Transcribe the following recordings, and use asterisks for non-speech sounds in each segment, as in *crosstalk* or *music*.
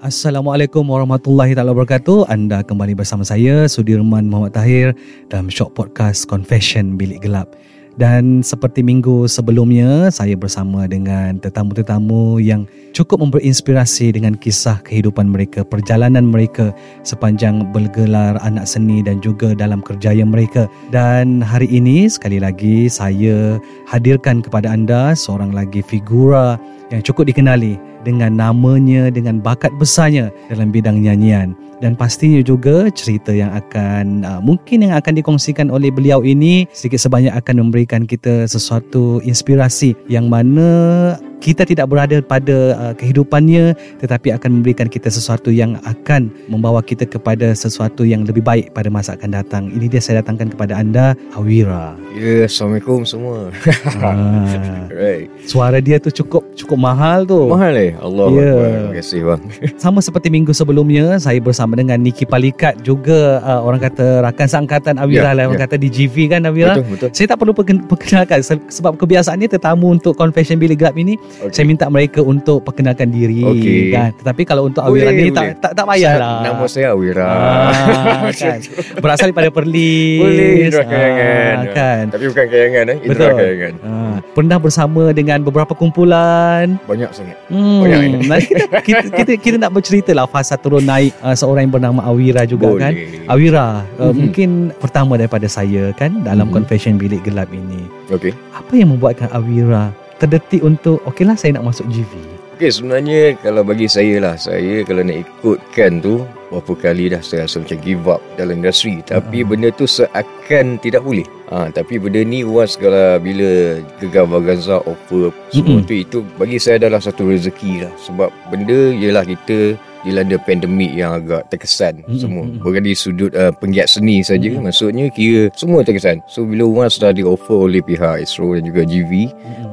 Assalamualaikum warahmatullahi taala wabarakatuh. Anda kembali bersama saya Sudirman Muhammad Tahir dalam Shock Podcast Confession Bilik Gelap. Dan seperti minggu sebelumnya, saya bersama dengan tetamu-tetamu yang cukup memberinspirasi dengan kisah kehidupan mereka, perjalanan mereka sepanjang bergelar anak seni dan juga dalam kerjaya mereka. Dan hari ini sekali lagi saya hadirkan kepada anda seorang lagi figura yang cukup dikenali dengan namanya, dengan bakat besarnya dalam bidang nyanyian dan pastinya juga cerita yang akan uh, mungkin yang akan dikongsikan oleh beliau ini sedikit sebanyak akan memberikan kita sesuatu inspirasi yang mana kita tidak berada pada uh, kehidupannya tetapi akan memberikan kita sesuatu yang akan membawa kita kepada sesuatu yang lebih baik pada masa akan datang. Ini dia saya datangkan kepada anda Awira. Ya, yeah, Assalamualaikum semua. *laughs* Ah, right. Suara dia tu cukup cukup mahal tu. Mahal eh? Allah Ya. yeah. Terima kasih bang. *laughs* Sama seperti minggu sebelumnya saya bersama dengan Niki Palikat juga uh, orang kata rakan seangkatan Awira Ya, lah orang ya. kata di GV kan Awira. Betul, betul. Saya tak perlu perken- perkenalkan se- sebab kebiasaannya tetamu untuk confession bilik gelap ini Okay. saya minta mereka untuk perkenalkan diri Okey. kan. Tetapi kalau untuk Awira ni tak, tak tak payahlah. Nama saya Awira. Ah, *laughs* kan. Berasal daripada Perlis. Boleh Indra Kayangan. Ah, kan. Tapi bukan kayangan eh. Indra Betul. Kayangan. Ah, pernah bersama dengan beberapa kumpulan. Banyak sangat. Hmm, Eh? nanti kita, kita, kita, kita nak bercerita lah fasa turun naik uh, seorang yang bernama Awira juga Boleh. kan. Awira, uh, Mhm. mungkin pertama daripada saya kan dalam Mhm. confession bilik gelap ini. Okey. Apa yang membuatkan Awira terdetik untuk okeylah saya nak masuk GV. Okey, sebenarnya kalau bagi saya lah, saya kalau nak ikutkan tu berapa kali dah saya rasa macam give up dalam industri. Tapi Ah. benda tu seakan tidak boleh. Ha, tapi benda ni once kalau bila Gegar Vaganza offer semua Mm-mm. tu itu bagi saya adalah satu rezeki lah sebab benda ialah kita dilanda pandemik yang agak terkesan Mm-mm, semua bukan di sudut uh, penggiat seni saja Mm-mm. maksudnya kira semua terkesan so bila once dah di offer oleh pihak Astro dan juga GV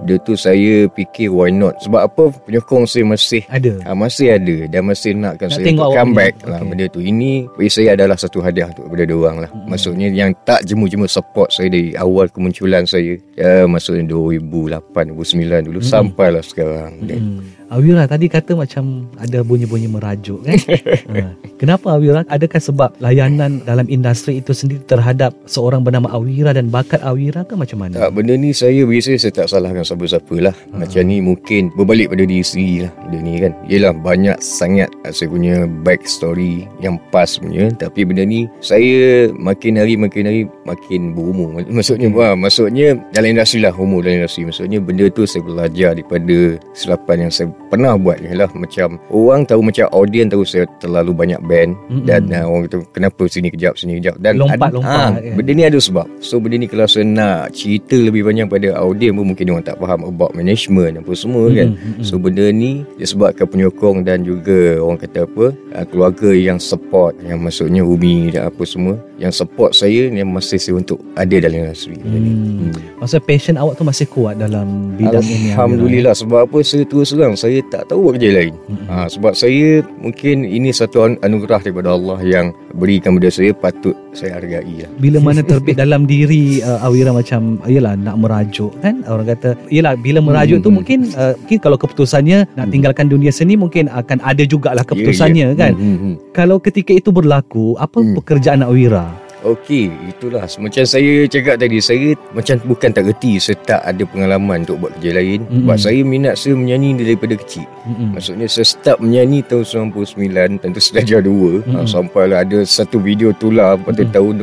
benda tu saya fikir why not sebab apa penyokong saya masih Ada. Ha, masih ada dan masih nakkan Nak saya tengok comeback punya. lah benda tu. Ini bagi saya adalah satu hadiah untuk kepada dia orang lah. Mm-mm. Maksudnya yang tak jemu-jemu support saya dari awal kemunculan saya. Ya maksudnya 2008, 2009 dulu Mm-mm. sampailah sekarang. Dan Hmm. Awira tadi kata macam ada bunyi-bunyi merajuk kan? *laughs* ha. Kenapa Awira? Adakah sebab layanan dalam industri itu sendiri terhadap seorang bernama Awira dan bakat Awira ke macam mana? Tak, benda ni saya biasa saya tak salahkan siapa-siapa lah. Ha. Macam ni mungkin berbalik pada diri sendiri lah. Benda ni kan. Yelah banyak sangat saya punya back story yang pas punya. Tapi benda ni saya makin hari makin hari makin berumur. *laughs* Maksudnya Hmm. wah, maksudnya dalam industri lah umur dalam industri. Maksudnya benda tu saya belajar daripada kesilapan yang saya pernah buat ialah macam orang tahu macam audience tahu saya terlalu banyak band Mm-mm. dan uh, orang kata kenapa sini kejap sini kejap dan Lompat-lompat, ah, kan? benda ni ada sebab so benda ni kalau saya nak cerita lebih banyak pada audience pun mungkin orang tak faham about management apa semua kan Mm-mm, mm-mm. so benda ni disebabkan penyokong dan juga orang kata apa uh, keluarga yang support yang maksudnya Umi dan apa semua yang support saya yang masih saya untuk ada dalam industri. Hmm. Hmm. Maksudnya passion awak tu masih kuat dalam bidang ini. Awira, Alhamdulillah sebab apa saya terus terang saya tak tahu buat kerja lain. Mm-mm. Ha, sebab saya mungkin ini satu an- anugerah daripada Allah yang berikan kepada saya patut saya hargai lah. bila mana *laughs* terbit dalam diri uh, Awira macam yalah nak merajuk kan orang kata yalah bila merajuk Hmm, tu hmm. mungkin uh, mungkin kalau keputusannya nak Hmm. tinggalkan dunia seni mungkin akan ada jugalah keputusannya Ya, ya. kan Hmm, hmm, hmm. kalau ketika itu berlaku apa Hmm. pekerjaan Awira Okey, itulah macam saya cakap tadi, saya macam bukan tak reti saya tak ada pengalaman untuk buat kerja lain. Mm-mm. Sebab saya minat saya menyanyi daripada kecil. Mm-mm. Maksudnya saya start menyanyi tahun 99 tentu selajar 2 Mm-mm. mm sampailah ada satu video tu lah pada Mm-mm. tahun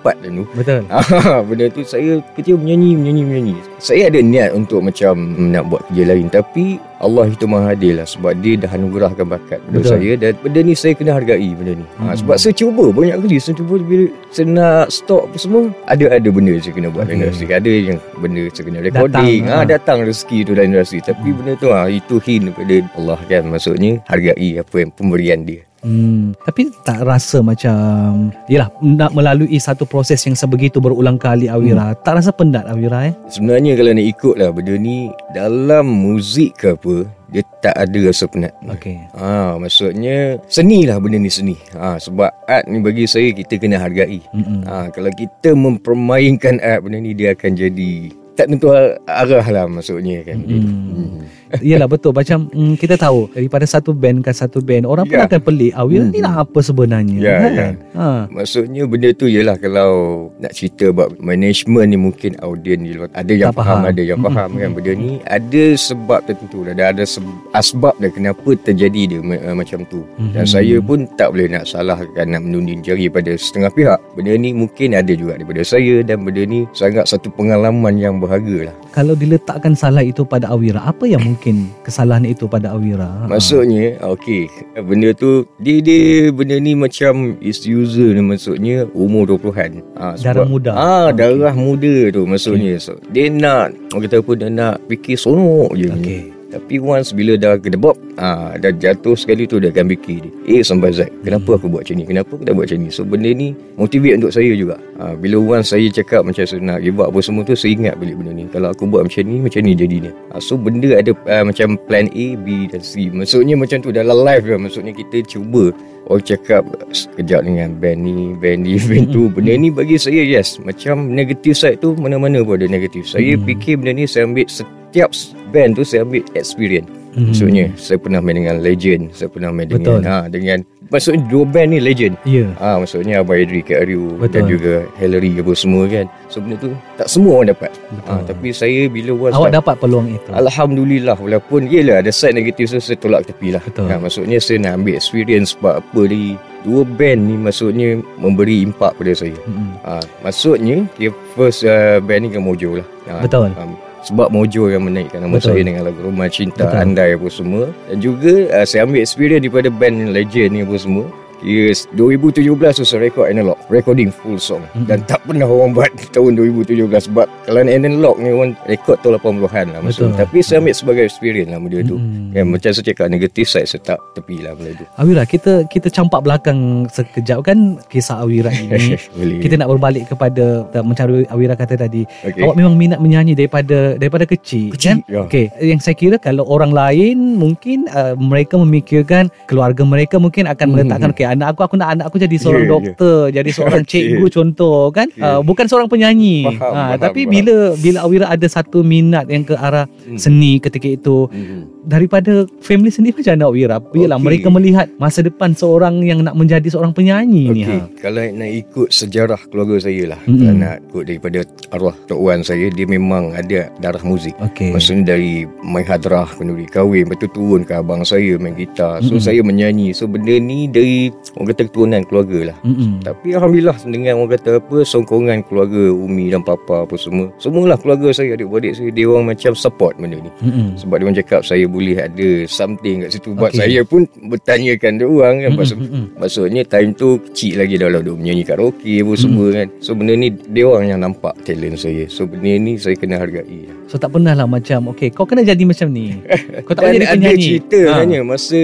2004 dan tu. Betul. *laughs* Ah, benda tu saya kerja menyanyi, menyanyi, menyanyi. Saya ada niat untuk macam nak buat kerja lain tapi Allah itu maha adil lah sebab dia dah anugerahkan bakat pada saya dan benda ni saya kena hargai benda ni. Ha, sebab saya cuba banyak kali saya cuba bila saya nak stop apa semua ada ada benda saya kena buat okay. industri. Ada yang benda saya kena recording. Datang, ah ha. datang rezeki tu dalam industri tapi Hmm. benda tu ah itu hin daripada Allah kan maksudnya hargai apa yang pemberian dia. Hmm, tapi tak rasa macam Yelah Nak melalui satu proses yang sebegitu berulang kali Awira Hmm. Tak rasa penat Awira eh Sebenarnya kalau nak ikut lah benda ni dalam muzik ke apa dia tak ada rasa penat. Okey Ha, maksudnya seni lah benda ni seni. Ha, sebab art ni bagi saya kita kena hargai. Mm-mm. Ha, kalau kita mempermainkan art benda ni dia akan jadi tak tentu arah lah maksudnya kan. Mm. Hmm. Yelah betul Macam mm, kita tahu Daripada satu band ke satu band Orang pun Ya. akan pelik Awira ni Hmm. lah apa sebenarnya Ya, kan? Ha. Maksudnya benda tu ialah kalau nak cerita about management ni mungkin audien di luar ada yang Tak faham, faham. ada yang Mm-mm. faham kan benda ni ada sebab tertentu ada, ada seb- asbab dah kenapa terjadi dia uh, macam tu dan Mhm. saya pun tak boleh nak salahkan nak menunding jari pada setengah pihak benda ni mungkin ada juga daripada saya dan benda ni sangat satu pengalaman yang berharga lah Kalau diletakkan salah itu pada Awira Apa yang mungkin Kesalahan itu pada Awira Ha. Maksudnya okey benda tu dia dia benda ni macam is user ni maksudnya umur 20-an. Ha, Darah muda. Ah Okey. darah muda tu maksudnya. So, dia nak orang kata apa dia nak fikir sonok je. Okey. Tapi once bila dah kedebok, ah dah jatuh sekali tu dia akan fikir dia. Eh sampai Zack, kenapa aku buat macam ni? Kenapa aku tak buat macam ni? So benda ni motivate untuk saya juga. Ah bila once saya cakap macam saya nak give up apa semua tu, saya ingat balik benda ni. Kalau aku buat macam ni, macam ni jadinya. Ah, so benda ada ah, macam plan A, B dan C. Maksudnya macam tu dalam live kan. Maksudnya kita cuba Orang cakap sekejap dengan band ni, band ni, *laughs* band tu. Benda ni bagi saya yes. Macam negative side tu mana-mana pun ada negatif. Saya Hmm. fikir benda ni saya ambil setiap band tu saya ambil experience. Mhm. Maksudnya saya pernah main dengan legend, saya pernah main Betul. dengan ha dengan maksudnya dua band ni legend. Ya Ah maksudnya Abang Aryu Betul. dan juga Hillary apa semua kan. So benda tu tak semua orang dapat. Betul. Ah tapi saya bila Awak dah- dapat peluang itu Alhamdulillah walaupun yelah ada side negatif tu saya tolak tepi lah. Betul. Ha, maksudnya saya nak ambil experience sebab apa ni dua band ni maksudnya memberi impak pada saya. Mm-mm. Ha, maksudnya dia first uh, band ni kan Mojo lah. Ha, Betul. Um, sebab Mojo yang menaikkan nama Betul. saya dengan lagu Rumah Cinta Betul. Andai apa semua dan juga uh, saya ambil experience daripada band legend ni apa semua Yes, 2017 tu saya record analog Recording full song Mm-mm. Dan tak pernah orang buat tahun 2017 Sebab kalau analog ni orang record tahun 80-an lah Betul. Tapi saya ambil sebagai experience lah benda tu Mm-mm. Kan macam saya cakap negatif saya saya tak tepi lah benda tu Awira kita kita campak belakang sekejap kan kisah Awira *laughs* ini kita nak berbalik kepada macam Awira kata tadi okay. awak memang minat menyanyi daripada daripada kecil, Kecil, kan ya. okey yang saya kira kalau orang lain mungkin uh, mereka memikirkan keluarga mereka mungkin akan Mhm. meletakkan okey anak aku aku nak anak aku jadi seorang ya. doktor jadi seorang *laughs* Okey. cikgu contoh kan Okey. uh, bukan seorang penyanyi Faham, Ah, faham, tapi faham. bila bila Awira ada satu minat yang ke arah Hmm. seni ketika itu Mhm. daripada family sendiri macam mana Wira? Yalah Okey. mereka melihat masa depan seorang yang nak menjadi seorang penyanyi ni Okey, ha. kalau nak ikut sejarah keluarga saya lah Mm-mm. Kalau nak ikut daripada arwah Tok Wan saya Dia memang ada darah muzik Okey. Maksudnya dari main hadrah Kenduri kahwin Lepas tu turun ke abang saya main gitar So Mm-mm. saya menyanyi So benda ni dari Orang kata keturunan keluarga lah. Mm-mm. tapi Alhamdulillah dengan orang kata apa Songkongan keluarga Umi dan Papa apa semua. Semualah keluarga saya Adik-beradik saya Dia orang macam support benda ni. Mm-mm. sebab dia orang cakap saya boleh ada something kat situ. Buat Okey. saya pun bertanyakan dia orang kan Maksud, Mm-mm. Maksudnya time tu kecil lagi dah lah Dia menyanyi karaoke apa semua kan. So benda ni dia orang yang nampak talent saya. So benda ni saya kena hargai. So tak pernah lah macam Okay kau kena jadi macam ni. *laughs* Kau tak boleh jadi ada penyanyi. cerita Ha. sebenarnya Masa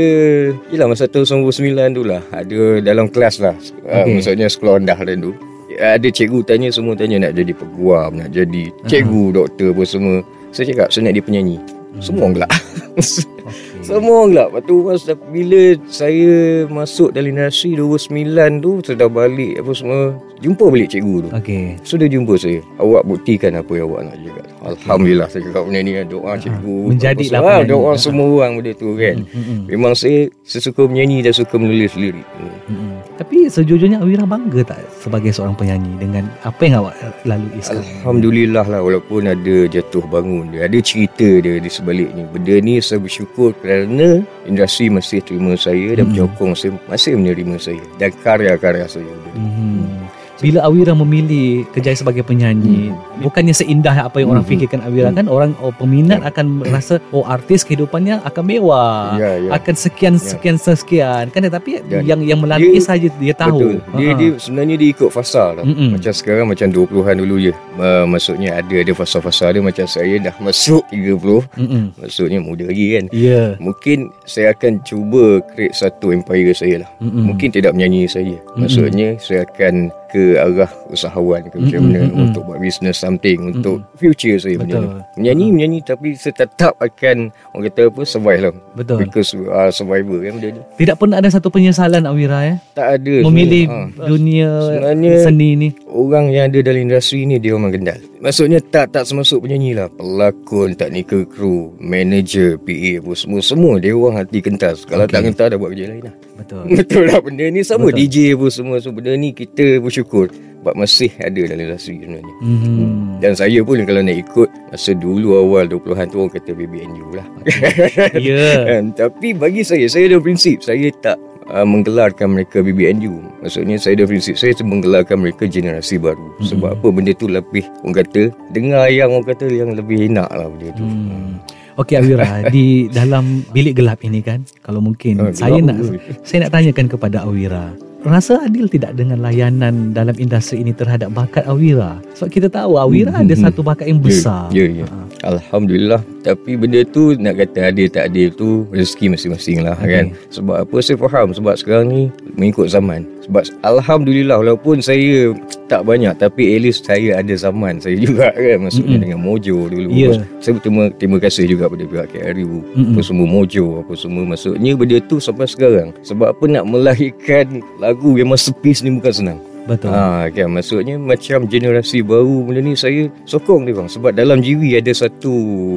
Yelah masa tahun 99 tu lah Ada dalam kelas lah. Okay. Okey. Maksudnya sekolah rendah dan tu ada cikgu tanya semua tanya nak jadi peguam nak jadi cikgu doktor apa semua. Saya cakap saya nak jadi penyanyi. Semua orang gelak. Okay. *laughs* Semua orang gelap Lepas tu mas, bila saya masuk dalam industri 2009 tu Sudah balik apa semua Jumpa balik cikgu tu Okey. Sudah jumpa saya Awak buktikan apa yang awak nak cakap Alhamdulillah saya cakap benda ni kan Doa cikgu menjadilah apa semua. Ah, penyanyi. Doa semua orang benda tu kan Mm-mm. Memang saya sesuka menyanyi dan suka menulis lirik Mm-mm. Tapi sejujurnya Awira bangga tak sebagai seorang penyanyi dengan apa yang awak lalui sekarang? Alhamdulillah lah walaupun ada jatuh bangun dia ada cerita dia di sebaliknya benda ni saya bersyukur kerana industri masih terima saya dan Mm. penyokong saya masih menerima saya dan karya-karya saya Mhm. Bila Awira memilih kerjaya sebagai penyanyi, Hmm. bukannya seindah apa yang orang Hmm. fikirkan Awira kan orang oh, peminat akan merasa oh artis kehidupannya akan mewah. ya ya Akan sekian Ya. sekian sekian kan tetapi Dan yang yang melalui dia- saja dia tahu. Betul. Dia, Ha. dia sebenarnya dia ikut fasa lah. Mm-mm. Macam sekarang macam 20-an dulu je. Uh, maksudnya ada ada fasa-fasa dia macam saya dah masuk 30. Mm-mm. Maksudnya muda lagi kan. Ya. Mungkin saya akan cuba create satu empire saya lah. Mm-mm. Mungkin tidak menyanyi saja. Maksudnya saya akan ke arah usahawan ke macam mana mm-mm. untuk buat business something untuk future saya Betul. ni. Menyanyi menyanyi tapi saya tetap akan orang kata apa survive lah. Betul. Because are survivor kan benda ni. Tidak pernah ada satu penyesalan Awira ya Tak ada memilih sebenarnya. Ha. dunia Sebenarnya- seni ni. Orang yang ada dalam industri ni dia orang gendal. Maksudnya tak tak semasuk penyanyi lah. Pelakon, technical crew, manager, PA apa semua. Semua dia orang hati kentas. Kalau Okey. tak kentas dah buat kerja lain lah. Betul. *laughs* Betul lah benda ni sama Betul. DJ apa semua. So benda ni kita bersyukur. Sebab masih ada dalam industri sebenarnya. Mhm. Dan saya pun kalau nak ikut Masa dulu awal 20-an tu orang kata BBNU lah Ya. *laughs* kan? Tapi bagi saya Saya ada prinsip Saya tak uh, menggelarkan mereka BBNU Maksudnya saya ada prinsip Saya menggelarkan mereka generasi baru. Sebab apa benda tu lebih Orang kata Dengar yang orang kata Yang lebih enak lah benda tu. Hmm. Okey Awira *laughs* di dalam bilik gelap ini kan kalau mungkin Ah, saya nak ke? saya nak tanyakan kepada Awira rasa adil tidak dengan layanan dalam industri ini terhadap bakat Awira? Sebab kita tahu Awira Hmm, ada hmm, satu bakat yang Ya, besar. Ya ya. Alhamdulillah Tapi benda tu Nak kata adil tak adil tu Rezeki masing-masing lah Okey. kan Sebab apa? Saya faham. Sebab sekarang ni Mengikut zaman. Sebab Alhamdulillah Walaupun saya Tak banyak Tapi at least saya ada zaman Saya juga kan? Maksudnya Mm-mm. dengan Mojo dulu. Ya. Saya berterima terima kasih juga Pada pihak KRU Mm-mm. Apa semua Mojo Apa semua. Maksudnya benda tu Sampai sekarang. Sebab apa nak melahirkan Lagu yang masterpiece ni Bukan senang betul. Ha kan maksudnya macam generasi baru benda ni saya sokong dia bang. Sebab dalam jiwi ada satu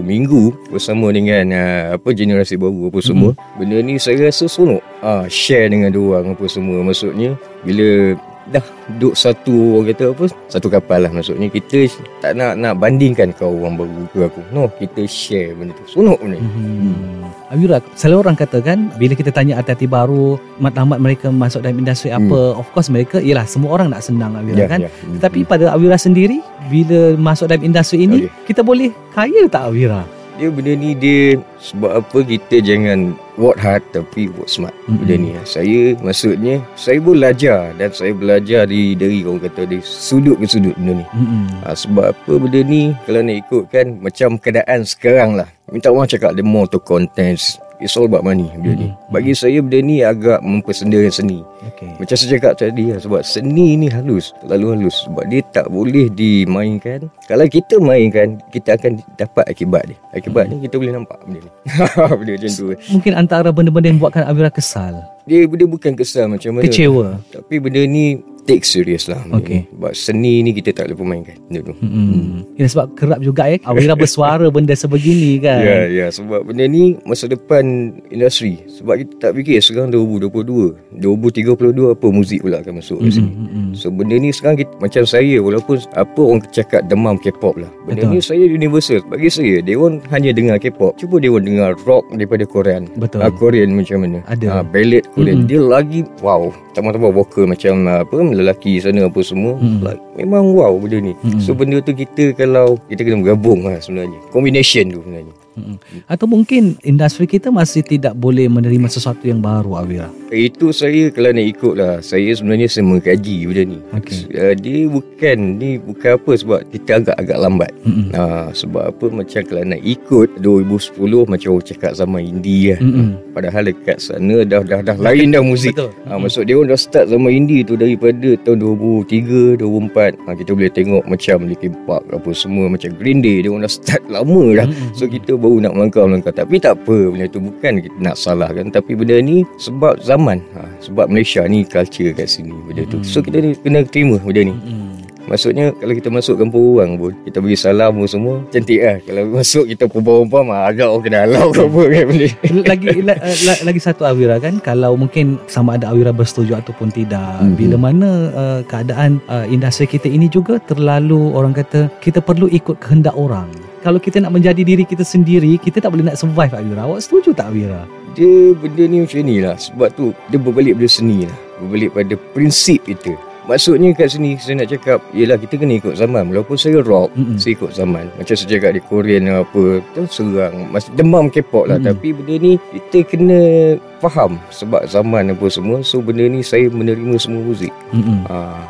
minggu bersama dengan uh, apa generasi baru apa semua mm-hmm. benda ni saya rasa seronok ah share dengan dia orang apa semua. Maksudnya bila dah duduk satu orang kata apa satu kapal lah maksudnya kita tak nak nak bandingkan kau orang baru ke aku. No kita share benda tu. Seronok benda ni. Hmm. Awira, selalu orang katakan bila kita tanya hati-hati baru, matlamat mereka masuk dalam industri apa, of course mereka, ialah semua orang nak senang Awira kan. Hmm. ya. Tapi pada Awira sendiri, bila masuk dalam industri ini, Okey. kita boleh kaya tak Awira? Dia benda ni dia sebab apa kita jangan work hard tapi work smart Mm-mm. benda ni. Saya maksudnya saya pun belajar dan saya belajar di dari orang kata di sudut ke sudut benda ni. Mm-mm. ha, sebab apa benda ni? Kalau nak ikutkan macam keadaan sekarang lah. Minta orang cakap the more to contents it's all about money benda ni. Mm-mm. bagi saya benda ni agak mempersendakan seni. Okey. macam saya cakap tadi lah Sebab seni ni halus Terlalu halus. Sebab dia tak boleh dimainkan. Kalau kita mainkan Kita akan dapat akibat dia. Akibat ni kita boleh nampak benda ni. *laughs* Benda macam tu. Mungkin antara benda-benda yang buatkan Awira kesal, Dia, dia bukan kesal macam mana. Kecewa. Tapi benda ni Take serious lah ni. Sebab seni ni kita tak boleh pemainkan Benda tu Hmm. Ya, sebab kerap juga ya Awira bersuara benda sebegini kan. Ya, ya. Sebab benda ni masa depan industri. Sebab kita tak fikir sekarang 2022. 2032 apa muzik pula akan masuk ke sini. mm-mm. So benda ni sekarang kita, macam saya walaupun apa orang cakap demam K-pop lah. Benda Betul. ni saya universal. Bagi saya dia orang hanya dengar K-pop. Cuba dia orang dengar rock daripada Korean. Betul. Ah, Korean macam mana? Ada. Ah, ballad. Korean. Dia lagi wow. Tambah-tambah vokal macam ah, lelaki sana apa semua. Mm. Like, memang wow benda ni. Mm-mm. So benda tu kita kalau kita kena bergabung lah sebenarnya. Combination tu sebenarnya. Mm-mm. Atau mungkin industri kita masih tidak boleh menerima sesuatu yang baru Awira. Itu saya kalau nak ikut lah Saya sebenarnya saya mengkaji benda ni Okey. uh, Dia bukan Ni bukan apa Sebab kita agak-agak lambat Mm-mm. uh, Sebab apa Macam kalau nak ikut 2010 Macam orang cakap zaman indie lah Mm-mm. Padahal dekat sana Dah dah dah lain dah muzik Betul. Ha, maksud dia orang dah start zaman indie tu daripada tahun 2003, 2004. Ha, kita boleh tengok macam Linkin Park apa semua macam Green Day dia orang dah start lama dah. Mm-mm. So kita baru nak melangkah-melangkah Tapi tak apa benda tu Bukan kita nak salahkan Tapi benda ni sebab zaman. Ha, Sebab Malaysia ni culture kat sini Benda tu. So kita ni kena terima benda ni. Mm. Maksudnya kalau kita masuk kampung orang pun Kita bagi salam pun semua Cantik lah. Kalau masuk kita pembawang-pembawang ah, Agak orang kena halau ke *laughs* apa kan benda lagi la, la, lagi satu Awira kan kalau mungkin sama ada Awira bersetuju ataupun tidak Mhm. bila mana uh, keadaan uh, industri kita ini juga terlalu orang kata kita perlu ikut kehendak orang kalau kita nak menjadi diri kita sendiri kita tak boleh nak survive Awira awak setuju tak Awira Dia benda ni macam ni lah. Sebab tu Dia berbalik pada seni lah. Berbalik pada prinsip kita. Maksudnya kat sini Saya nak cakap Yelah kita kena ikut zaman. Walaupun saya rock Mm-mm. Saya ikut zaman. Macam saya cakap di Korean apa Tu serang. Mas, Demam K-pop lah. Mm-mm. Tapi benda ni Kita kena Faham Sebab zaman apa semua. So benda ni Saya menerima semua muzik. Mm-mm. ha.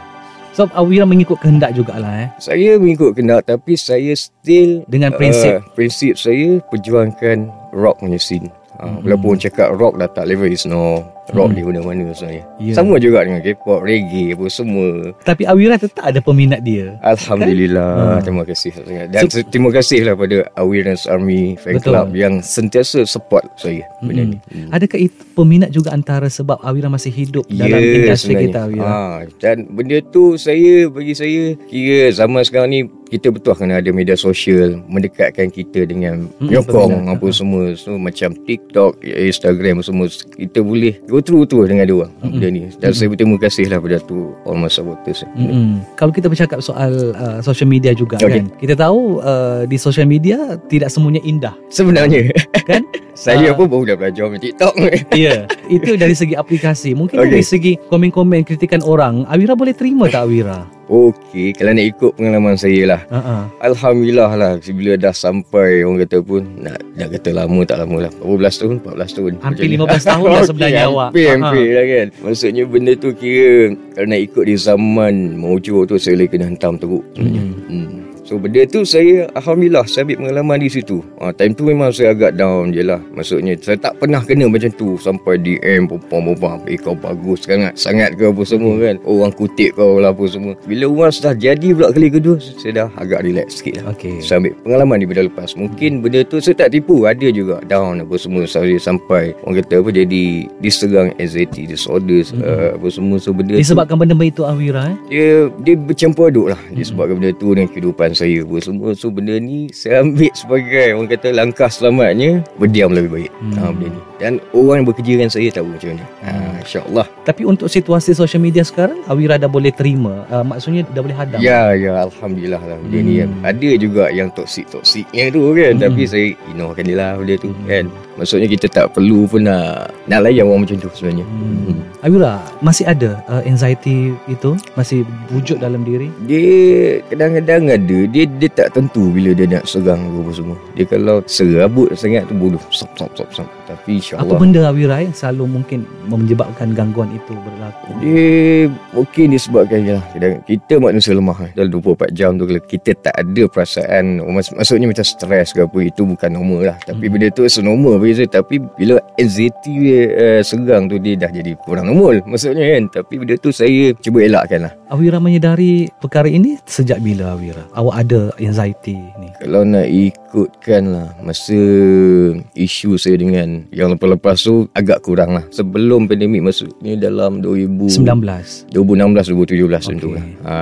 So Awira mengikut kehendak jugalah eh? Saya mengikut kendak Tapi saya still dengan prinsip. uh, Prinsip saya Perjuangkan Rock punya scene. Ha, Mm-mm. Walaupun cakap rock dah tak level is no Rock Mm. di mana-mana sebenarnya Ya. Sama juga dengan K-pop, reggae apa semua tapi Awira tetap ada peminat dia Alhamdulillah Ha. Terima kasih sangat Dan so, terima kasih lah pada Awareness Army Fan Betul. Club Yang sentiasa support saya Benda Mm-mm. ni Hmm. adakah itu peminat juga antara sebab Awira masih hidup dalam industri sebenarnya. kita Awira ha, Dan benda tu saya Bagi saya Kira zaman sekarang ni Kita betul kena ada media sosial Mendekatkan kita dengan Penyokong peminat. apa semua So macam TikTok Instagram semua Kita boleh Go through tu dengan dia orang. Benda ni Dan saya berterima kasih lah pada tu All my supporters Mm-mm. Kalau kita bercakap soal uh, social media juga Okey. kan Kita tahu uh, di social media tidak semuanya indah Sebenarnya kan *laughs* Saya Ah. pun baru dah belajar main TikTok *laughs* Ya Itu dari segi aplikasi Mungkin Okey. dari segi komen-komen kritikan orang Awira boleh terima tak Awira? Okey Kalau nak ikut pengalaman saya lah Uh-uh. Alhamdulillah lah Bila dah sampai Orang kata pun Nak, nak kata lama tak lama lah Berapa belas tahun 14 tahun Hampir Macam ni. 15 tahun *laughs* Okey, sebenarnya awak. Hampir Ha, ha. hampir lah kan Maksudnya benda tu kira Kalau nak ikut di zaman Mojo tu Saya boleh kena hentam teruk sebenarnya Mm. hmm. So benda tu saya Alhamdulillah Saya ambil pengalaman di situ. Ha, Time tu memang saya agak down je lah. Maksudnya Saya tak pernah kena macam tu Sampai DM Perempuan-perempuan Eh kau bagus sangat Sangat ke apa semua kan. Orang kutip kau lah apa semua. Bila once dah jadi pula kali kedua Saya dah agak relax sikit lah. Okey. saya ambil pengalaman di bidang lepas. Mungkin benda tu Saya tak tipu Ada juga down apa semua. Saya sampai Orang kata apa Jadi Diserang anxiety disorders Mm-mm. uh, Apa semua. So benda Disebabkan benda itu Awira eh? tu Dia Dia bercampur aduk lah. Disebabkan benda tu Dengan kehidupan saya apa semua So benda ni Saya ambil sebagai Orang kata langkah selamatnya Berdiam lebih baik. Hmm. ha, Benda ni Dan orang yang bekerja dengan saya Tahu macam mana. Ha, InsyaAllah. Tapi untuk situasi social media sekarang Awira dah boleh terima? Uh, Maksudnya dah boleh hadam? Ya ya Alhamdulillah lah. Benda ni kan Hmm. Ada juga yang toksik-toksiknya tu kan. Hmm. Tapi saya Ignore dia lah benda tu Hmm. kan. Maksudnya kita tak perlu pun nak Nak layan orang macam tu sebenarnya. Hmm. Awira masih ada uh, anxiety itu? Masih wujud dalam diri? Dia kadang-kadang ada. Dia dia tak tentu bila dia nak serang apa semua. Dia kalau serabut sangat tu bodoh. Stop stop stop stop Tapi apa insyaAllah benda Awira yang selalu mungkin menyebabkan gangguan itu berlaku Dia mungkin disebabkan ya kadang kita manusia lemah kan. Dalam 24 jam tu kita tak ada perasaan mak- maksudnya macam stres ke apa itu bukan normal lah. Tapi Hmm. benda tu senormal bagi saya tapi bila anxiety uh, serang tu dia dah jadi kurang normal maksudnya kan. Tapi benda tu saya cuba elakkan lah. Awira menyedari perkara ini sejak bila Awira awak ada anxiety ni Kalau nak ikutkan lah masa isu saya dengan yang lepas-lepas tu agak kurang lah. Sebelum pandemik maksudnya dalam 2000 19 2016 2017 macam tu lah. Ha,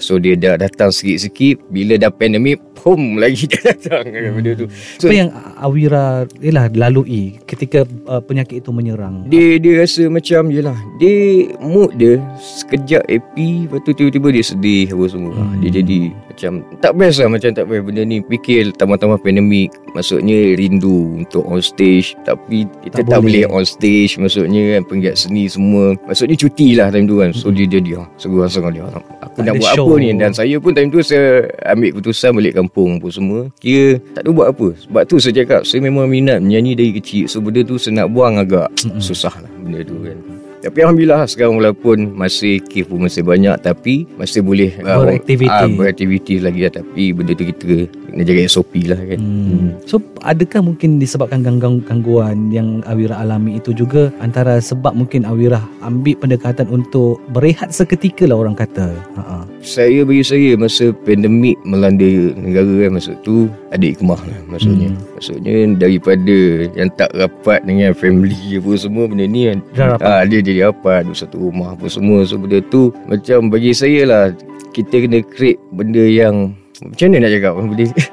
so dia dah datang sikit-sikit bila dah pandemik pum *laughs* lagi dia datang hmm. benda tu. So apa yang Awira ialah lalui ketika uh, penyakit itu menyerang dia dia rasa macam jelah dia mood dia sekejap happy lepas tu tiba-tiba dia sedih apa semua. Hmm. Hmm. Dia jadi macam tak best lah macam tak best benda ni fikir tambah-tambah pandemik maksudnya rindu untuk on stage tapi kita Tak tak, boleh. boleh on stage maksudnya kan penggiat seni semua maksudnya cuti lah time tu kan so dia jadi ah seorang-seorang dia ah, aku Tak nak buat show. apa ni. Dan saya pun time tu saya ambil keputusan balik kampung pun semua. Kira tak ada buat apa. Sebab tu saya cakap saya memang minat menyanyi dari kecil. So benda tu saya nak buang agak. Mm-mm. susah lah benda tu kan. Tapi Alhamdulillah sekarang walaupun masih kif pun masih banyak tapi masih boleh ah, Beraktiviti. ah, beraktiviti lagi lah. Tapi benda tu kita nak jaga SOP lah kan. Hmm. So adakah mungkin disebabkan gangguan gangguan yang Awira alami itu juga antara sebab mungkin Awira ambil pendekatan untuk berehat seketika lah orang kata. Ha saya bagi saya masa pandemik melanda negara kan masa tu ada hikmah lah maksudnya. Hmm. maksudnya daripada yang tak rapat dengan family apa semua benda ni kan. Ah, dia jadi rapat duduk satu rumah apa semua. So benda tu macam bagi saya lah kita kena create benda yang macam mana nak cakap?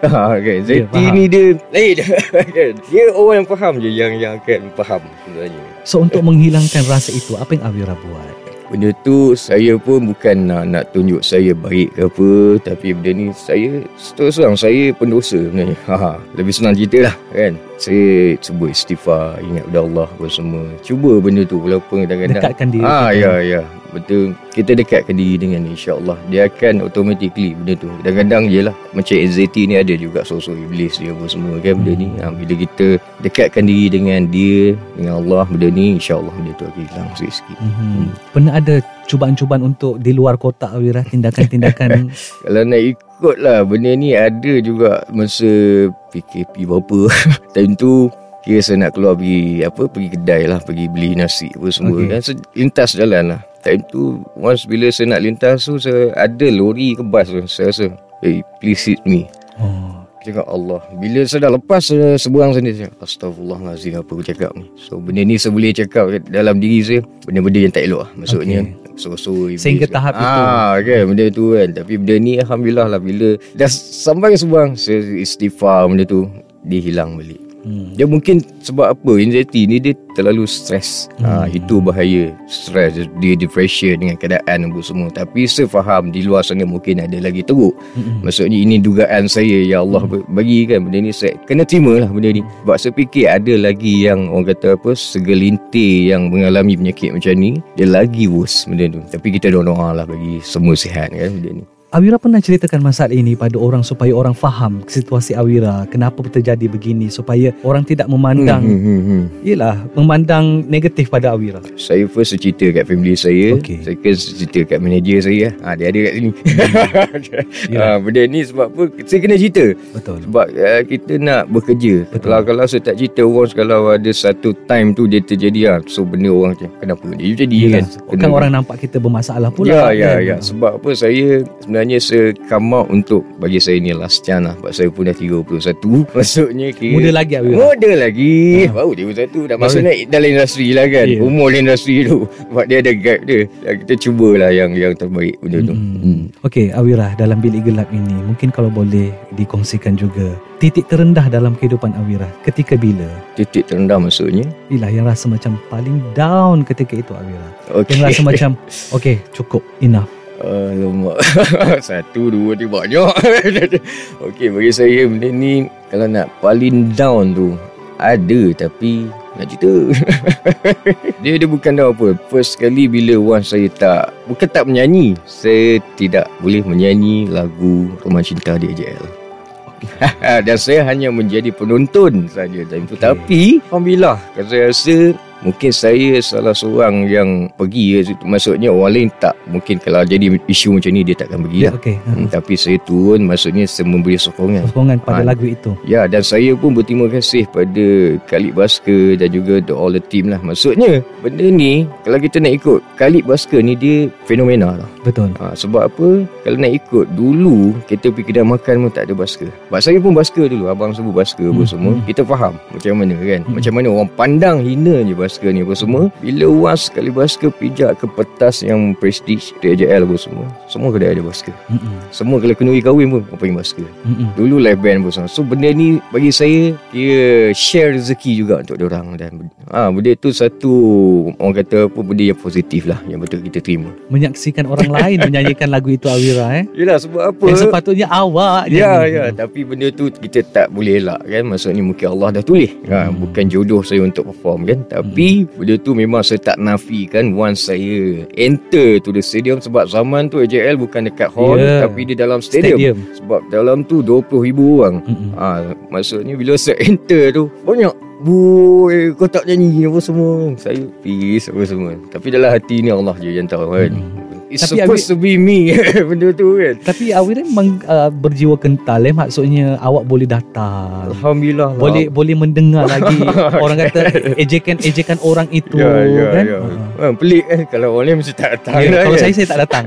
Ha, *laughs* kan Zeti faham. ni dia lain *laughs* kan dia orang yang faham je yang yang akan faham sebenarnya So untuk menghilangkan rasa itu apa yang Awira buat? Benda tu saya pun bukan nak, nak tunjuk saya baik ke apa Tapi benda ni saya terus terang saya pendosa sebenarnya *laughs* ha, Lebih senang cerita lah kan Saya cuba istighfar ingat pada Allah apa semua. Cuba benda tu walaupun kadang-kadang Dekatkan diri Ah ya ya. Betul. Kita dekatkan diri dengan ni, insya-Allah. Dia akan automatically benda tu. Kadang-kadang jelah macam anxiety ni ada juga. Sosok iblis dia apa semua kan benda ni. Ha, bila kita dekatkan diri dengan dia dengan Allah benda ni insya-Allah benda tu akan hilang sikit-sikit. Hmm. Pernah ada cubaan-cubaan untuk di luar kotak Awira tindakan-tindakan? *laughs* Kalau nak ikut lah. Benda ni ada juga Masa PKP berapa. *laughs* Time tu Kira saya nak keluar pergi Apa Pergi kedai lah. Pergi beli nasi Apa semua. Okay. Dan saya lintas jalan lah. Time tu Once bila saya nak lintas tu Saya ada lori ke bas tu. Saya rasa Hey please hit me. Oh. Cakap Allah. Bila saya dah lepas saya Seberang sana saya cakap Astaghfirullahaladzim Apa aku cakap ni? So benda ni saya boleh cakap Dalam diri saya. Benda-benda yang tak elok lah Maksudnya So-so Sehingga kan. tahap itu. ah, kan benda tu kan Tapi benda ni Alhamdulillah lah Bila dah sampai ke Saya istighfar benda tu Dia hilang balik Hmm. dia mungkin sebab apa anxiety ni dia terlalu stres. Hmm. Ha, itu bahaya. Stres dia depression dengan keadaan apa semua. Tapi saya faham di luar sana mungkin ada lagi teruk. Hmm. Maksudnya ini dugaan saya ya Allah hmm. bagi kan benda ni saya kena terima lah benda ni. Sebab saya fikir ada lagi yang orang kata apa segelintir yang mengalami penyakit macam ni dia lagi worse benda tu. Tapi kita doa lah bagi semua sihat kan benda ni. Awira pernah ceritakan masalah ini pada orang supaya orang faham situasi Awira, kenapa terjadi begini supaya orang tidak memandang Hmm, hmm, hmm. Yelah, memandang negatif pada Awira. Saya first cerita kat family saya Okey. Second cerita kat manager saya ha, Dia ada kat sini *laughs* ha, Benda ni sebab apa Saya kena cerita Betul. Sebab uh, kita nak bekerja Betul. Kalau kalau saya tak cerita Orang kalau ada satu time tu Dia terjadi ha, So benda orang macam Kenapa dia jadi Yelah, kan kan orang nampak kita bermasalah pula. Ya ya kan? ya Sebab apa saya Sebenarnya saya come out untuk Bagi saya ni last chance lah Sebab saya pun dah 31 *laughs* Maksudnya kira Muda lagi Awira. Muda lagi Ha. Baru dia satu Dah masuk naik dalam industri lah kan Ya. Umur dalam industri *laughs* tu Sebab dia ada guide dia Dan Kita cubalah yang yang terbaik benda tu Hmm. hmm. Okey, Awira dalam bilik gelap ini mungkin kalau boleh dikongsikan juga titik terendah dalam kehidupan Awira ketika bila? Titik terendah maksudnya Inilah yang rasa macam paling down ketika itu Awira. Okay Yang rasa macam *laughs* okey, cukup, enough. Alamak *laughs* Satu, dua, tiga banyak. *laughs* Okey bagi saya benda ni Kalau nak paling down tu Ada tapi Nak cerita. *laughs* Dia dia bukan down apa. First kali bila once saya tak Bukan tak menyanyi Saya tidak boleh menyanyi lagu Roman Cinta di AJL Dan saya hanya menjadi penonton saja. Time tu Okey. Tapi Alhamdulillah Saya rasa Mungkin saya salah seorang yang pergi. Maksudnya orang lain tak Mungkin kalau jadi isu macam ni Dia takkan pergi lah Okey. hmm, Tapi saya turun Maksudnya saya memberi sokongan Sokongan pada Ah. lagu itu. Ya dan saya pun berterima kasih pada Khalid Basker dan juga the all the team lah. Maksudnya benda ni kalau kita nak ikut Khalid Basker ni dia fenomena lah. Betul. Ha, sebab apa? Kalau nak ikut dulu kita pergi kedai makan pun tak ada Basker. Sebab saya pun Basker dulu. Abang sebut Basker Hmm, semua. hmm. Kita faham macam mana kan. Hmm. Macam mana orang pandang hina je Basker ni apa semua. Bila was sekali Basker pijak ke petas yang prestige DJL apa semua. Semua kedai ada Basker. Mm-mm. Semua kalau kenuri kahwin pun orang panggil Basker. Mm-mm. Dulu live band pun sama. So benda ni bagi saya Kira share rezeki juga untuk orang Dan ha, benda tu satu Orang kata apa Benda yang positif lah Yang betul kita terima Menyaksikan orang lain *laughs* menyanyikan lagu itu Awira eh. Yelah sebab apa Yang sepatutnya awak Ya nyanyi. ya Tapi benda tu Kita tak boleh elak kan Maksudnya mungkin Allah dah tulis ha, Hmm. Bukan jodoh saya untuk perform kan Tapi benda tu memang saya tak nafikan Once saya enter to the stadium Sebab zaman tu AJL bukan dekat hall Ya. Tapi di dalam stadium, Stadium. Sebab dalam tu 20,000 orang Mm-mm. Ha, maksudnya bila saya *laughs* enter tu Banyak Boy Kau tak nyanyi apa semua Saya peace apa semua Tapi dalam hati ni Allah je yang tahu kan Hmm. It's Tapi supposed to be me *laughs* Benda tu kan Tapi Awira memang uh, berjiwa kental eh maksudnya awak boleh datang. Alhamdulillah lah Boleh boleh mendengar lagi *laughs* orang kata ejekan-ejekan orang itu Ya ya kan. ya Ha. ha, Pelik kan Kalau orang lain mesti tak datang Ya, lah, kalau kan? *laughs* saya saya tak datang.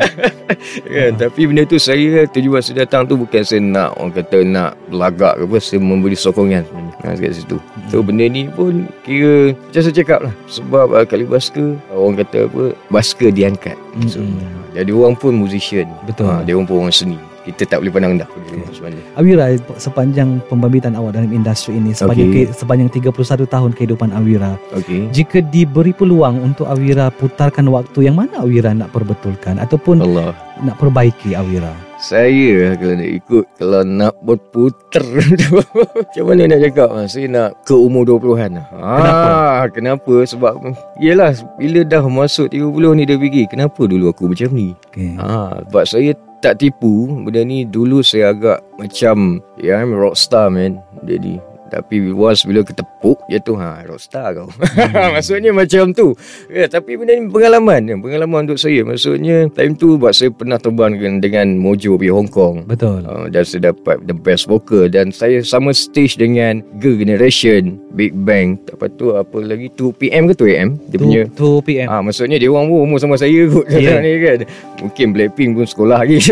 kan? Tapi benda tu saya Tujuan saya datang tu Bukan saya nak Orang kata nak Belagak ke apa Saya memberi sokongan ha, Kat situ. So benda ni pun Kira Macam saya cakap lah. Sebab uh, kali basker Orang kata apa Basker diangkat. So, Mm-mm. Jadi orang pun musician. Betul. ha, Dia orang pun orang seni Kita tak boleh pandang rendah orang sebenarnya Awira sepanjang pembabituan awak dalam industri ini sepanjang Okey. ke, sepanjang 31 tahun kehidupan Awira Okay jika diberi peluang untuk Awira putarkan waktu yang mana Awira nak perbetulkan ataupun Allah. nak perbaiki Awira? Saya kalau nak ikut Kalau nak berputar *laughs* Macam mana nak cakap? Ah, Saya nak ke umur 20-an lah. Kenapa? ah, Kenapa? Sebab Yelah Bila dah masuk 30 ni dia fikir Kenapa dulu aku macam ni? Okay. ah, Sebab saya tak tipu Benda ni dulu saya agak Macam Ya I'm a rockstar man Jadi tapi once bila ketepuk Je tu ha, Rockstar kau. *laughs* Maksudnya macam tu. Ya, Tapi benda ni pengalaman ya, Pengalaman untuk saya. Maksudnya Time tu Buat saya pernah terbang dengan, dengan Mojo pergi Hong Kong. Betul. Uh, dan saya dapat the best vocal. Dan saya sama stage dengan Girl Generation Big Bang. Lepas tu apa lagi? 2PM ke 2AM dia punya 2 PM Ah maksudnya dia orang pun umur sama saya kot Yeah. yeah. ni kan. Mungkin Blackpink pun sekolah lagi. *laughs*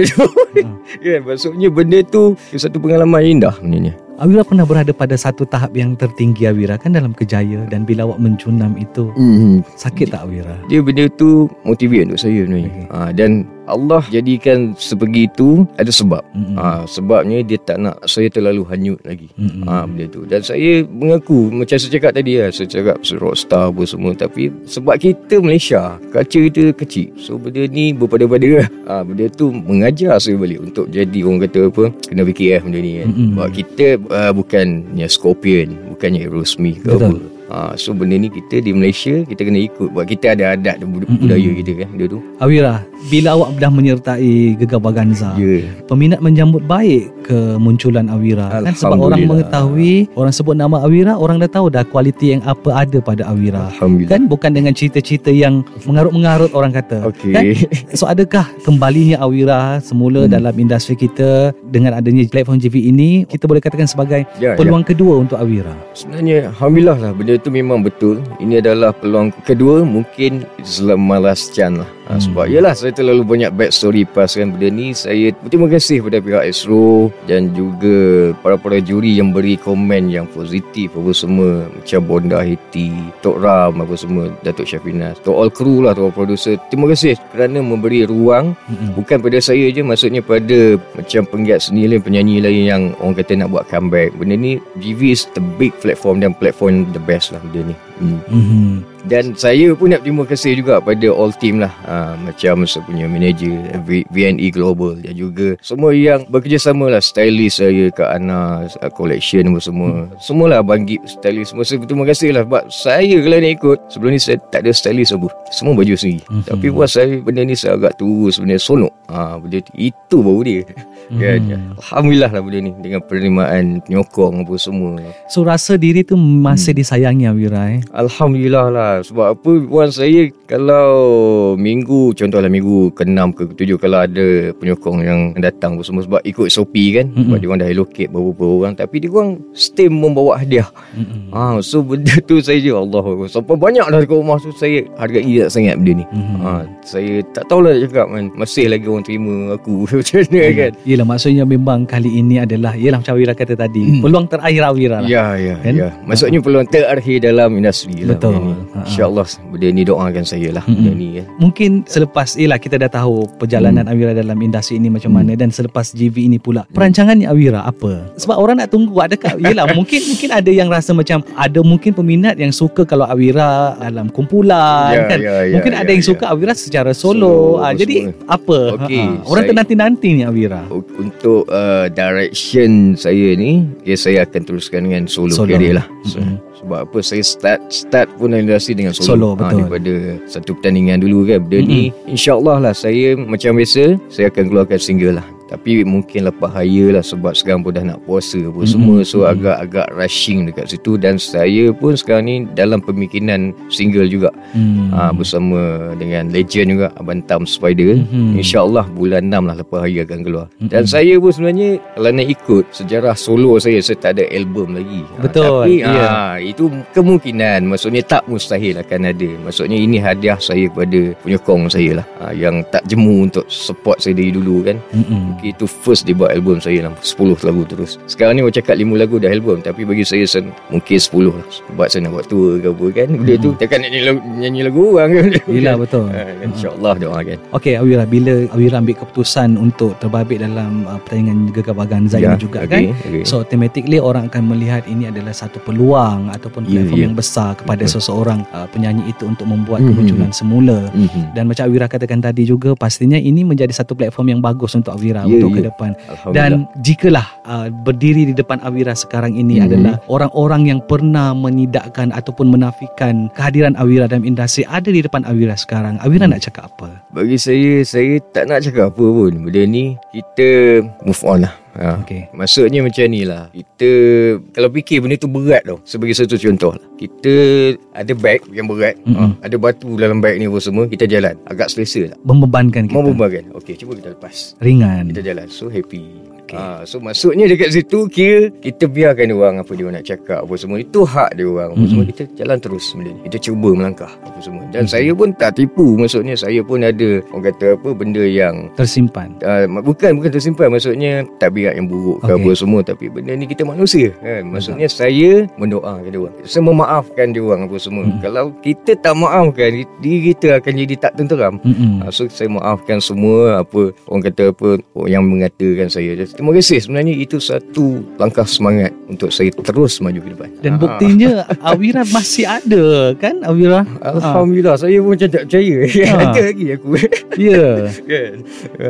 Hmm. kan maksudnya benda tu satu pengalaman indah sebenarnya. Awira pernah berada pada satu tahap yang tertinggi Awira kan dalam kejaya dan bila awak mencunam itu Hmm. sakit tak Awira? Dia benda tu motivate untuk saya sebenarnya. Okay. Okay. Ha, dan Allah jadikan sebegitu ada sebab. Mm-mm. Ha, sebabnya dia tak nak saya terlalu hanyut lagi. Mm-mm. Ha, benda tu Dan saya mengaku Macam saya cakap tadi lah Saya cakap rockstar apa semua Tapi sebab kita Malaysia Culture kita kecil So benda ni berpada-pada lah ha, Benda tu mengajar saya balik Untuk jadi orang kata apa Kena fikir lah benda ni kan Mm-mm. Sebab kita uh, bukannya Scorpion Bukannya Aerosmith ke Betul. apa Ha, so benda ni kita di Malaysia kita kena ikut Sebab kita ada adat dan budaya kita kan Benda tu. Awira, bila awak dah menyertai Gegar Baganza, Ya. peminat menyambut baik kemunculan Awira. Kan? Sebab orang mengetahui orang sebut nama Awira orang dah tahu dah kualiti yang apa ada pada Awira. Kan? Bukan dengan cerita-cerita yang mengarut-mengarut orang kata. Okey. kan? So adakah kembalinya Awira semula Hmm. dalam industri kita dengan adanya platform JV ini kita boleh katakan sebagai Ya, ya. peluang kedua untuk Awira? Sebenarnya Alhamdulillah lah Benda tu memang betul. Ini adalah peluang kedua Mungkin Selama last chance lah Hmm. hmm. Sebab yalah Saya terlalu banyak backstory Pas kan benda ni Saya berterima kasih Pada pihak Astro Dan juga Para-para juri Yang beri komen Yang positif Apa semua Macam Bonda Hiti Tok Ram Apa semua Datuk Syafinas To all crew lah To all producer Terima kasih Kerana memberi ruang Mm-mm. Bukan pada saya je Maksudnya pada Macam penggiat seni lain Penyanyi lain yang Orang kata nak buat comeback Benda ni GV is the big platform Dan platform the best lah benda ni hmm. Mhm. Dan saya pun nak terima kasih juga Pada all team lah. Ha, Macam saya punya manager v- VNE Global. Dan juga Semua yang bekerjasama lah. Stylist saya Kak Ana uh, Collection apa semua. Semualah Abang Gip Stylist semua. Saya berterima kasih lah. Sebab saya kalau nak ikut Sebelum ni saya tak ada stylist apa. Semua baju sendiri. Mhm. Tapi buat saya Benda ni saya agak tunggu Sebenarnya sonok ha, Benda tu, Itu baru dia. Kan? Mhm. Alhamdulillah lah benda ni. Dengan penerimaan Penyokong apa semua. So rasa diri tu masih Hmm. disayangi Awira eh? Alhamdulillah lah Sebab apa Once saya Kalau Minggu Contohlah minggu ke-6 ke ke-7 Kalau ada penyokong yang datang semua Sebab ikut SOP kan Mm-mm. Sebab dia orang dah allocate Beberapa orang Tapi dia orang Stay membawa hadiah Mm-mm. ha, So benda *laughs* tu saya je Allah Sampai banyak dah dekat rumah tu Saya hargai tak sangat benda ni Mhm. ha, Saya tak tahulah nak cakap man Masih lagi orang terima aku *laughs* Macam mana kan Yelah maksudnya memang kali ini adalah Yelah macam Awira kata tadi Hmm. Peluang terakhir Awira lah Ya, ya, Kan? ya. Maksudnya peluang terakhir dalam industri lah. Betul. Ha, ha. InsyaAllah benda ni doakan saya lah. Benda ni kan. Mungkin selepas Yelah kita dah tahu Perjalanan Awira dalam industri ini macam Hmm. mana Dan selepas GV ini pula Perancangannya Awira apa? Sebab orang nak tunggu Adakah *laughs* Yelah mungkin mungkin ada yang rasa macam Ada mungkin peminat yang suka Kalau Awira dalam kumpulan Ya, kan ya, ya, Mungkin ya, ada yang ya. suka Awira secara solo, Solo, Ah, apa Jadi semua. apa? Okey, Ha, ha. Orang saya- ternanti-nanti ni Awira Untuk uh, direction saya ni, ya saya akan teruskan dengan solo, Solo. solo. career lah. So, Mm-mm. Sebab apa saya start start pun dalam industri dengan solo. Solo, Ha, daripada satu pertandingan dulu kan. Benda ni insya-Allah lah saya macam biasa saya akan keluarkan single lah. Tapi mungkin lepas haya lah Sebab sekarang pun dah nak puasa pun Mm-mm. Semua so Mm-mm. agak-agak rushing dekat situ Dan saya pun sekarang ni Dalam pemikiran single juga Hmm. ha, Bersama dengan legend juga Abang Tam Spider Mhm. InsyaAllah bulan 6 lah lepas hari akan keluar Mm-mm. Dan saya pun sebenarnya Kalau nak ikut sejarah solo saya Saya tak ada album lagi Ha, Betul, Tapi ya. ha, itu kemungkinan Maksudnya tak mustahil akan ada Maksudnya ini hadiah saya kepada penyokong saya lah ha, Yang tak jemu untuk support saya dari dulu kan Mm-mm. Okay, itu first dia buat album saya lah 10 lagu terus Sekarang ni orang cakap 5 lagu dah album Tapi bagi saya sen, mungkin 10 lah Sebab saya nak buat tour ke apa kan Benda tu takkan nyanyi lagu, nyanyi lagu orang kan Yelah betul. ha, InsyaAllah doakan Okey Awira bila Awira ambil keputusan untuk terbabit dalam uh, pertandingan Gegar Baganza Ya, ini juga okey, kan. okey. So automatically orang akan melihat ini adalah satu peluang ataupun Ya, platform ya. yang besar kepada Betul. seseorang uh, penyanyi itu untuk membuat Mhm. kemunculan semula. Mhm. Dan macam Awira katakan tadi juga pastinya ini menjadi satu platform yang bagus untuk Awira Ya, untuk ke ya. depan. Dan jikalah uh, berdiri di depan Awira sekarang ini Mhm. adalah orang-orang yang pernah menidakkan ataupun menafikan kehadiran Awira dalam industri ada di depan Awira sekarang. Awira Hmm. nak cakap apa? Bagi saya Saya tak nak cakap apa pun Benda ni Kita move on lah ha. Okey. Maksudnya macam ni lah Kita Kalau fikir benda tu berat tau Sebagai satu contoh lah Kita Ada bag yang berat Mm-mm. ha. Ada batu dalam bag ni apa semua Kita jalan Agak selesa tak Membebankan kita. Membebankan Okey cuba kita lepas Ringan. Kita jalan So happy Okay. Ha, so maksudnya dekat situ kira kita biarkan dia orang apa dia nak cakap apa semua itu hak dia orang apa Mm-mm. semua kita jalan terus benda ni kita cuba melangkah apa semua dan saya pun tak tipu maksudnya saya pun ada orang kata apa benda yang Tersimpan. Uh, bukan bukan tersimpan maksudnya tabiat yang buruk ke Okey. apa semua tapi benda ni kita manusia kan maksudnya saya mendoakan dia orang saya memaafkan dia orang apa semua Hmm. kalau kita tak maafkan diri kita akan jadi tak tenteram Mm-mm. Uh, so saya maafkan semua apa orang kata apa orang yang mengatakan saya. Terima kasih sebenarnya itu satu langkah semangat untuk saya terus maju ke depan. Dan buktinya Awira masih ada kan Awira? Alhamdulillah saya pun macam tak percaya. Ha. *laughs* Ada lagi aku Ya. kan.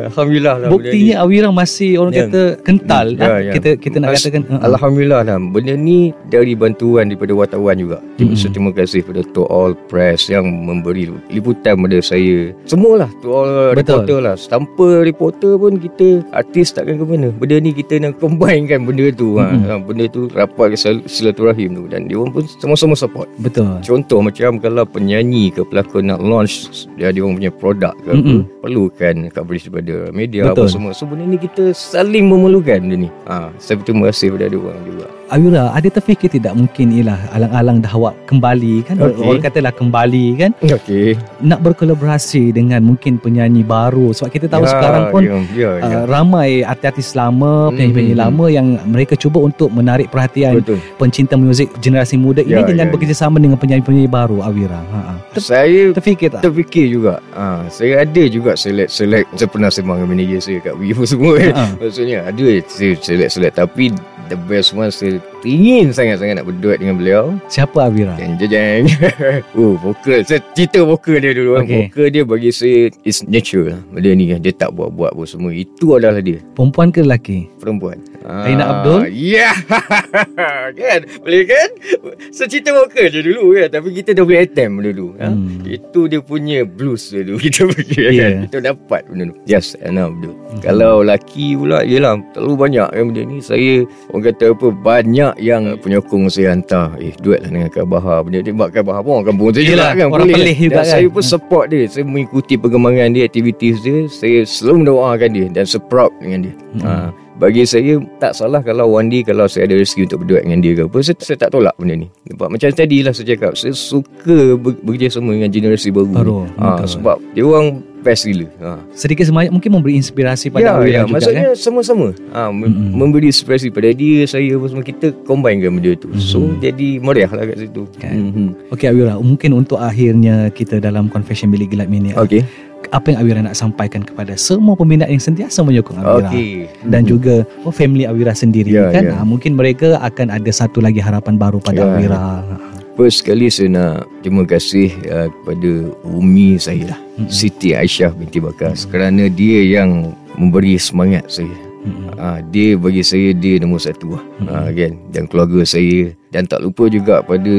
Alhamdulillah lah. Buktinya Awira masih orang Ya. kata kental Ya, lah. ya. Kita kita nak Mas- katakan uh-uh. Alhamdulillah lah Benda ni dari bantuan daripada wartawan juga Terima Mm-mm. so, terima kasih kepada to all press Yang memberi liputan pada saya Semualah To all Betul. reporter lah Tanpa reporter pun kita Artis takkan ke mana Benda ni kita nak combinekan benda tu ha. Mm-mm. Ha, Benda tu rapat ke sil- silaturahim tu Dan dia orang pun sama-sama support Betul. Contoh macam kalau penyanyi ke pelakon nak launch dia dia orang punya produk ke apa, Mm-mm. perlukan coverage daripada media Betul. apa semua. So benda ni kita saling memerlukan benda ni. Ha, saya berterima kasih kepada dia orang juga. Awira ada terfikir tidak mungkin ialah alang-alang dah awak kembali kan Okey. orang katalah kembali kan Okey. nak berkolaborasi dengan mungkin penyanyi baru sebab kita tahu Ya, sekarang pun ya, ya, ya. Uh, ramai artis-artis lama, penyanyi-penyanyi Hmm. lama yang mereka cuba untuk menarik perhatian betul. pencinta muzik generasi muda ini Ya, dengan ya, bekerjasama dengan penyanyi-penyanyi baru Awira. Ha. ha. Ter- Saya terfikir tak? terfikir juga. Ha, saya ada juga select-select. Saya pernah sembang dengan manager saya kat Vivo semua kan. Ha. Maksudnya ada saya select-select tapi the best one saya Dude. Ingin sangat-sangat nak berduet dengan beliau. Siapa Awira? Jeng jeng *laughs* jeng. oh, vokal. Saya cerita vokal dia dulu. Okay. Vokal dia bagi saya is nature lah. Benda ni. Dia tak buat-buat apa semua. Itu adalah dia. Perempuan ke lelaki? Perempuan. Aina Abdul? Ya. *laughs* kan? Boleh kan? Saya cerita vokal je dulu kan. Tapi kita dah boleh attempt dulu. Ha? Hmm. Itu dia punya blues dia dulu. *laughs* Kita pergi Ya. kan. Kita dapat benda tu. Yes, Aina Abdul. Kalau laki pula, yelah. Terlalu banyak kan benda ni. Saya, orang kata apa, banyak yang penyokong saya hantar. Eh, duet lah dengan Kak Bahar. Benda ni buat Kak Bahar pun orang kampung saya Yelah, juga kan. orang Boleh. pelih juga kan. saya pun support dia. Saya mengikuti perkembangan dia, aktiviti dia. Saya selalu mendoakan dia dan saya proud dengan dia. Hmm. Ha, bagi saya tak salah kalau one day kalau saya ada rezeki untuk berduet dengan dia ke apa saya, saya tak tolak benda ni sebab macam tadi lah saya cakap saya suka bekerjasama dengan generasi baru, Baru, ni. ha, betul. sebab dia orang best gila ha. Sedikit sebanyak mungkin memberi inspirasi pada Ya, Awira ya, juga maksudnya kan? sama-sama ha, Mm-mm. memberi inspirasi pada dia saya apa semua kita combinekan benda tu so Mm. jadi meriah lah kat situ Kan. Mhm. Okey Awira, mungkin untuk akhirnya kita dalam confession bilik gelap ini Okey apa yang Awira nak sampaikan kepada semua peminat yang sentiasa menyokong Awira Okey dan Mhm. juga oh, family Awira sendiri Ya, kan ya. Ha, mungkin mereka akan ada satu lagi harapan baru pada Ya, Awira First sekali saya nak terima kasih uh, kepada Umi saya lah Mm-mm. Siti Aisyah binti Bakas kerana dia yang memberi semangat saya Hmm. Ah, dia bagi saya dia nombor satu lah. Ah, kan? Dan keluarga saya dan tak lupa juga pada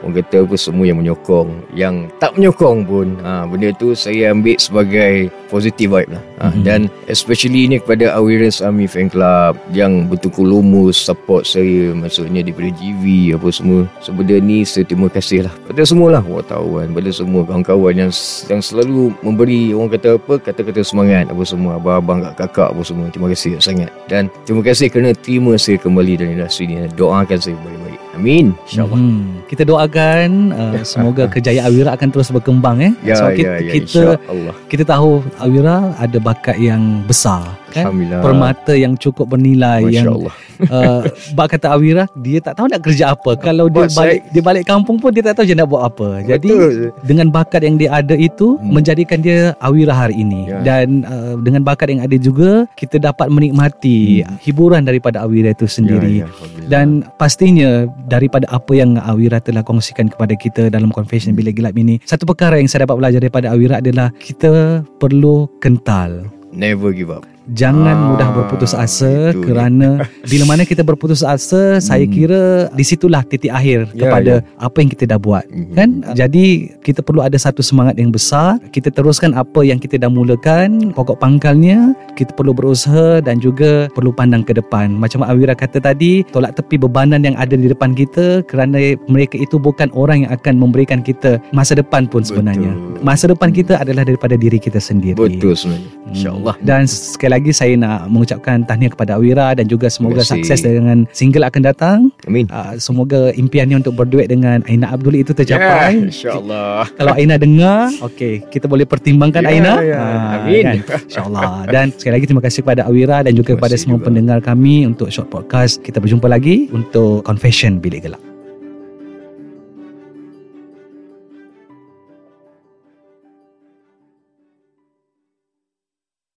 orang kata apa semua yang menyokong yang tak menyokong pun ha, benda tu saya ambil sebagai positive vibe lah Mhm. dan especially ni kepada Awareness Army Fan Club yang betul-betul lumus support saya maksudnya daripada GV apa semua. So benda ni saya terima kasih lah pada semua lah wartawan pada semua kawan-kawan yang yang selalu memberi orang kata apa kata-kata semangat apa semua abang-abang kakak apa semua. Terima kasih sangat. Dan terima kasih kerana terima saya kembali dalam industri ni. Doakan saya baik-baik amin insyaallah Hmm. Kita doakan uh, *laughs* semoga kejayaan Awira akan terus berkembang eh. Ya, Sebab ya, kita, ya, kita insyaAllah. kita tahu Awira ada bakat yang besar kan. Alhamdulillah. Permata yang cukup bernilai Masya yang Allah. uh, bak kata Awira dia tak tahu nak kerja apa. Kalau dia saya- balik dia balik kampung pun dia tak tahu dia nak buat apa. Jadi Betul. dengan bakat yang dia ada itu Hmm. menjadikan dia Awira hari ini Ya. dan uh, dengan bakat yang ada juga kita dapat menikmati Hmm. hiburan daripada Awira itu sendiri. Ya, ya. Dan pastinya daripada apa yang Awira telah kongsikan kepada kita dalam confession bilik gelap ini, satu perkara yang saya dapat belajar daripada Awira adalah kita perlu kental. never give up. Jangan Ah, mudah berputus asa itu dia. kerana *laughs* bila mana kita berputus asa, saya kira di situlah titik akhir Ya, kepada apa yang kita dah buat. Mhm. Kan? Jadi kita perlu ada satu semangat yang besar, kita teruskan apa yang kita dah mulakan, pokok pangkalnya, kita perlu berusaha dan juga perlu pandang ke depan. Macam Awira kata tadi, tolak tepi bebanan yang ada di depan kita kerana mereka itu bukan orang yang akan memberikan kita masa depan pun sebenarnya. Betul. Masa depan kita adalah daripada diri kita sendiri. Betul sebenarnya. Hmm. InsyaAllah. Dan sekali lagi saya nak mengucapkan tahniah kepada Awira dan juga semoga sukses dengan single akan datang. Amin. Uh, semoga impiannya untuk berduet dengan Aina Abdul itu tercapai. InsyaAllah. *laughs* Kalau Aina dengar, okey, kita boleh pertimbangkan Ya, Aina. ya. Ah, Amin. Kan? InsyaAllah. Dan sekali lagi terima kasih kepada Awira dan juga Terima kepada semua juga. pendengar kami untuk short podcast. Kita berjumpa lagi untuk Confession Bilik Gelap.